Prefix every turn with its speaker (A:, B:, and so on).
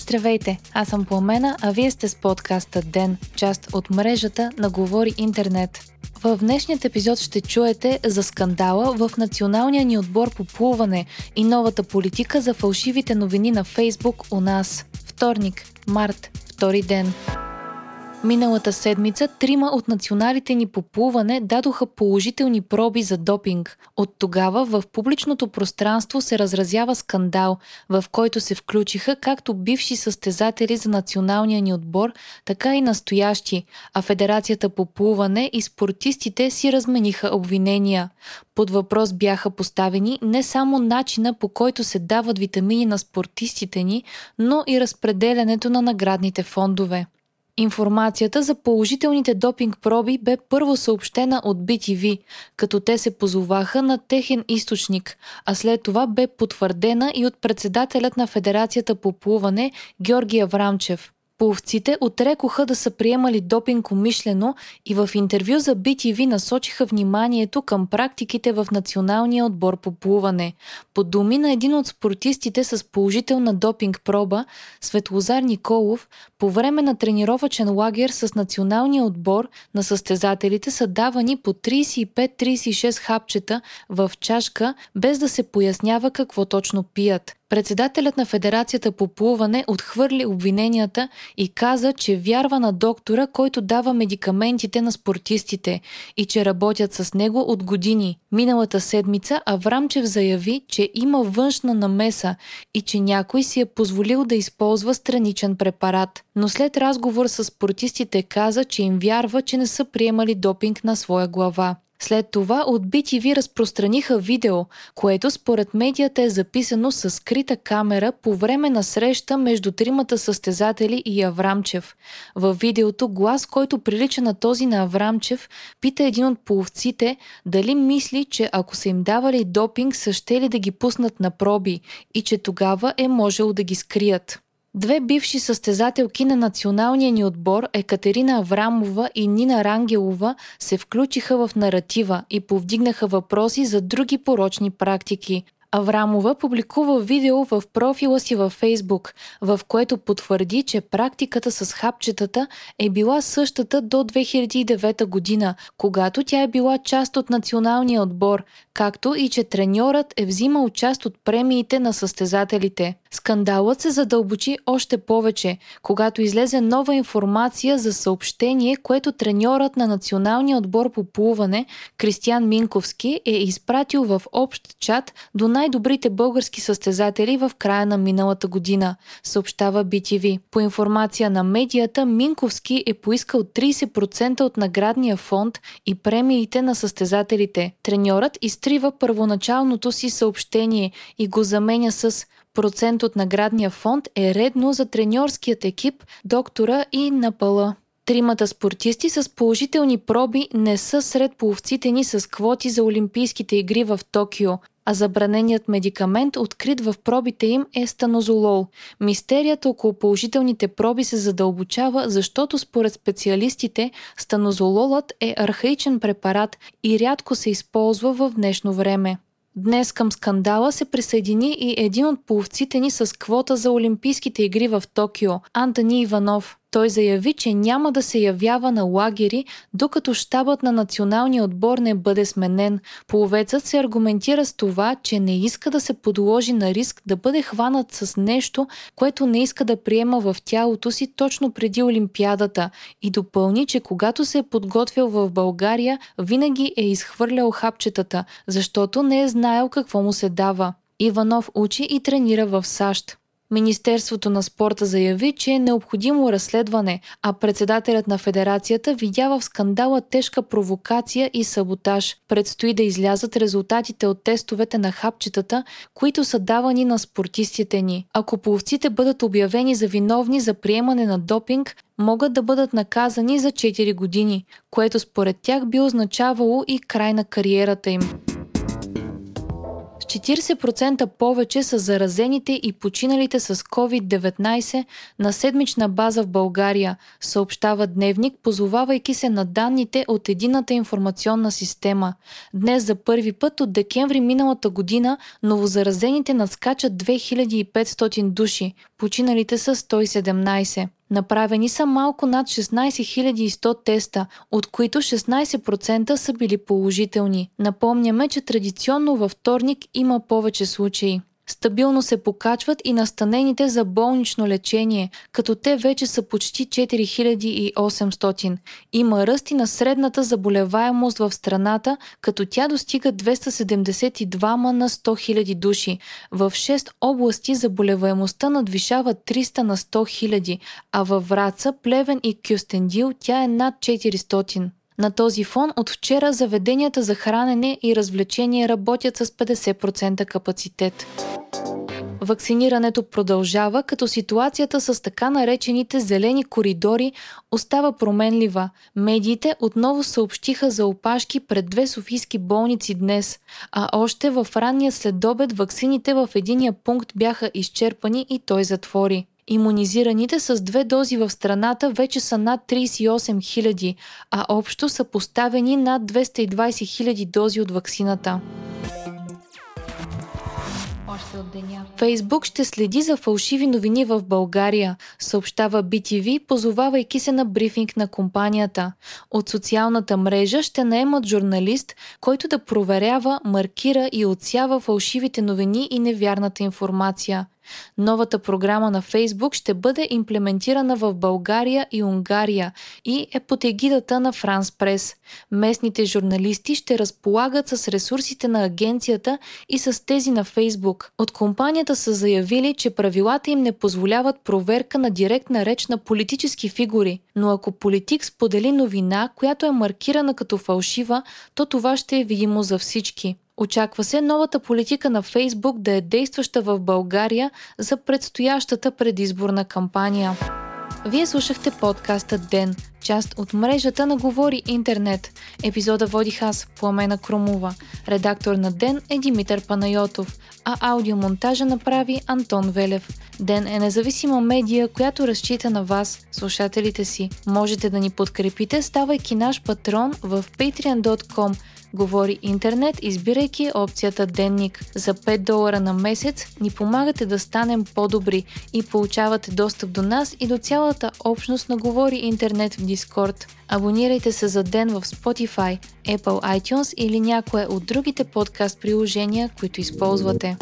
A: Здравейте, аз съм Пламена, а вие сте с подкаста ДЕН, част от мрежата на Говори Интернет. В днешният епизод ще чуете за скандала в националния ни отбор по плуване и новата политика за фалшивите новини на Фейсбук у нас. Вторник, март, втори ден. Миналата седмица трима от националите ни по плуване дадоха положителни проби за допинг. От тогава в публичното пространство се разразява скандал, в който се включиха както бивши състезатели за националния ни отбор, така и настоящи, а Федерацията по плуване и спортистите си размениха обвинения. Под въпрос бяха поставени не само начина по който се дават витамини на спортистите ни, но и разпределянето на наградните фондове. Информацията за положителните допинг проби бе първо съобщена от BTV, като те се позоваха на техен източник, а след това бе потвърдена и от председателят на Федерацията по плуване Георгия Врамчев. Пловците отрекоха да са приемали допинг умишлено и в интервю за BTV насочиха вниманието към практиките в националния отбор по плуване. По думи на един от спортистите с положителна допинг проба, Светлозар Николов, по време на тренировачен лагер с националния отбор на състезателите са давани по 35-36 хапчета в чашка, без да се пояснява какво точно пият. Председателят на Федерацията по плуване отхвърли обвиненията и каза, че вярва на доктора, който дава медикаментите на спортистите и че работят с него от години. Миналата седмица Аврамчев заяви, че има външна намеса и че някой си е позволил да използва страничен препарат. Но след разговор с спортистите каза, че им вярва, че не са приемали допинг на своя глава. След това от BTV разпространиха видео, което според медията е записано с скрита камера по време на среща между тримата състезатели и Аврамчев. Във видеото глас, който прилича на този на Аврамчев, пита един от половците дали мисли, че ако са им давали допинг, са ще ли да ги пуснат на проби и че тогава е можело да ги скрият. Две бивши състезателки на националния ни отбор, Екатерина Аврамова и Нина Рангелова, се включиха в наратива и повдигнаха въпроси за други порочни практики. Аврамова публикува видео в профила си във Фейсбук, в което потвърди, че практиката с хапчетата е била същата до 2009 година, когато тя е била част от националния отбор, както и че треньорът е взимал част от премиите на състезателите. Скандалът се задълбочи още повече, когато излезе нова информация за съобщение, което треньорът на националния отбор по плуване Кристиян Минковски е изпратил в общ чат до най-добрите български състезатели в края на миналата година, съобщава BTV. По информация на медията, Минковски е поискал 30% от наградния фонд и премиите на състезателите. Треньорът изтрива първоначалното си съобщение и го заменя с процент от наградния фонд е редно за треньорският екип, доктора и напъла. Тримата спортисти с положителни проби не са сред половците ни с квоти за Олимпийските игри в Токио, а забраненият медикамент, открит в пробите им, е станозолол. Мистерията около положителните проби се задълбочава, защото според специалистите станозололът е архаичен препарат и рядко се използва в днешно време. Днес към скандала се присъедини и един от половците ни с квота за Олимпийските игри в Токио, Антони Иванов. Той заяви, че няма да се явява на лагери, докато щабът на националния отбор не бъде сменен. Половецът се аргументира с това, че не иска да се подложи на риск да бъде хванат с нещо, което не иска да приема в тялото си точно преди Олимпиадата и допълни, че когато се е подготвил в България, винаги е изхвърлял хапчетата, защото не е знаел какво му се дава. Иванов учи и тренира в САЩ. Министерството на спорта заяви, че е необходимо разследване, а председателят на федерацията видя в скандала тежка провокация и саботаж. Предстои да излязат резултатите от тестовете на хапчетата, които са давани на спортистите ни. Ако половците бъдат обявени за виновни за приемане на допинг, могат да бъдат наказани за 4 години, което според тях би означавало и край на кариерата им. 40% повече са заразените и починалите с COVID-19 на седмична база в България, съобщава Дневник, позовавайки се на данните от Едината информационна система. Днес за първи път от декември миналата година новозаразените надскачат 2500 души, починалите са 117. Направени са малко над 16 100 теста, от които 16% са били положителни. Напомняме, че традиционно във вторник има повече случаи. Стабилно се покачват и настанените за болнично лечение, като те вече са почти 4800. Има ръсти на средната заболеваемост в страната, като тя достига 272 на 100 000 души. В 6 области заболеваемостта надвишава 300 на 100 000, а във Враца, Плевен и Кюстендил тя е над 400. На този фон от вчера заведенията за хранене и развлечение работят с 50% капацитет. Вакцинирането продължава, като ситуацията с така наречените зелени коридори остава променлива. Медиите отново съобщиха за опашки пред две софийски болници днес, а още в ранния следобед ваксините в единия пункт бяха изчерпани и той затвори. Имунизираните с две дози в страната вече са над 38 000, а общо са поставени над 220 000 дози от ваксината. Фейсбук ще следи за фалшиви новини в България, съобщава BTV, позовавайки се на брифинг на компанията. От социалната мрежа ще наемат журналист, който да проверява, маркира и отсява фалшивите новини и невярната информация. Новата програма на Фейсбук ще бъде имплементирана в България и Унгария и е под егидата на Франс Прес. Местните журналисти ще разполагат с ресурсите на агенцията и с тези на Фейсбук. От компанията са заявили, че правилата им не позволяват проверка на директна реч на политически фигури, но ако политик сподели новина, която е маркирана като фалшива, то това ще е видимо за всички. Очаква се новата политика на Фейсбук да е действаща в България за предстоящата предизборна кампания. Вие слушахте подкаста Ден, част от мрежата на Говори Интернет. Епизода водих аз, Пламена Кромова. Редактор на Ден е Димитър Панайотов, а аудиомонтажа направи Антон Велев. Ден е независима медия, която разчита на вас, слушателите си. Можете да ни подкрепите, ставайки наш патрон в patreon.com Говори интернет, избирайки опцията Денник. За 5 долара на месец ни помагате да станем по-добри и получавате достъп до нас и до цялата общност на Говори интернет в Дискорд. Абонирайте се за ден в Spotify, Apple iTunes или някое от другите подкаст приложения, които използвате.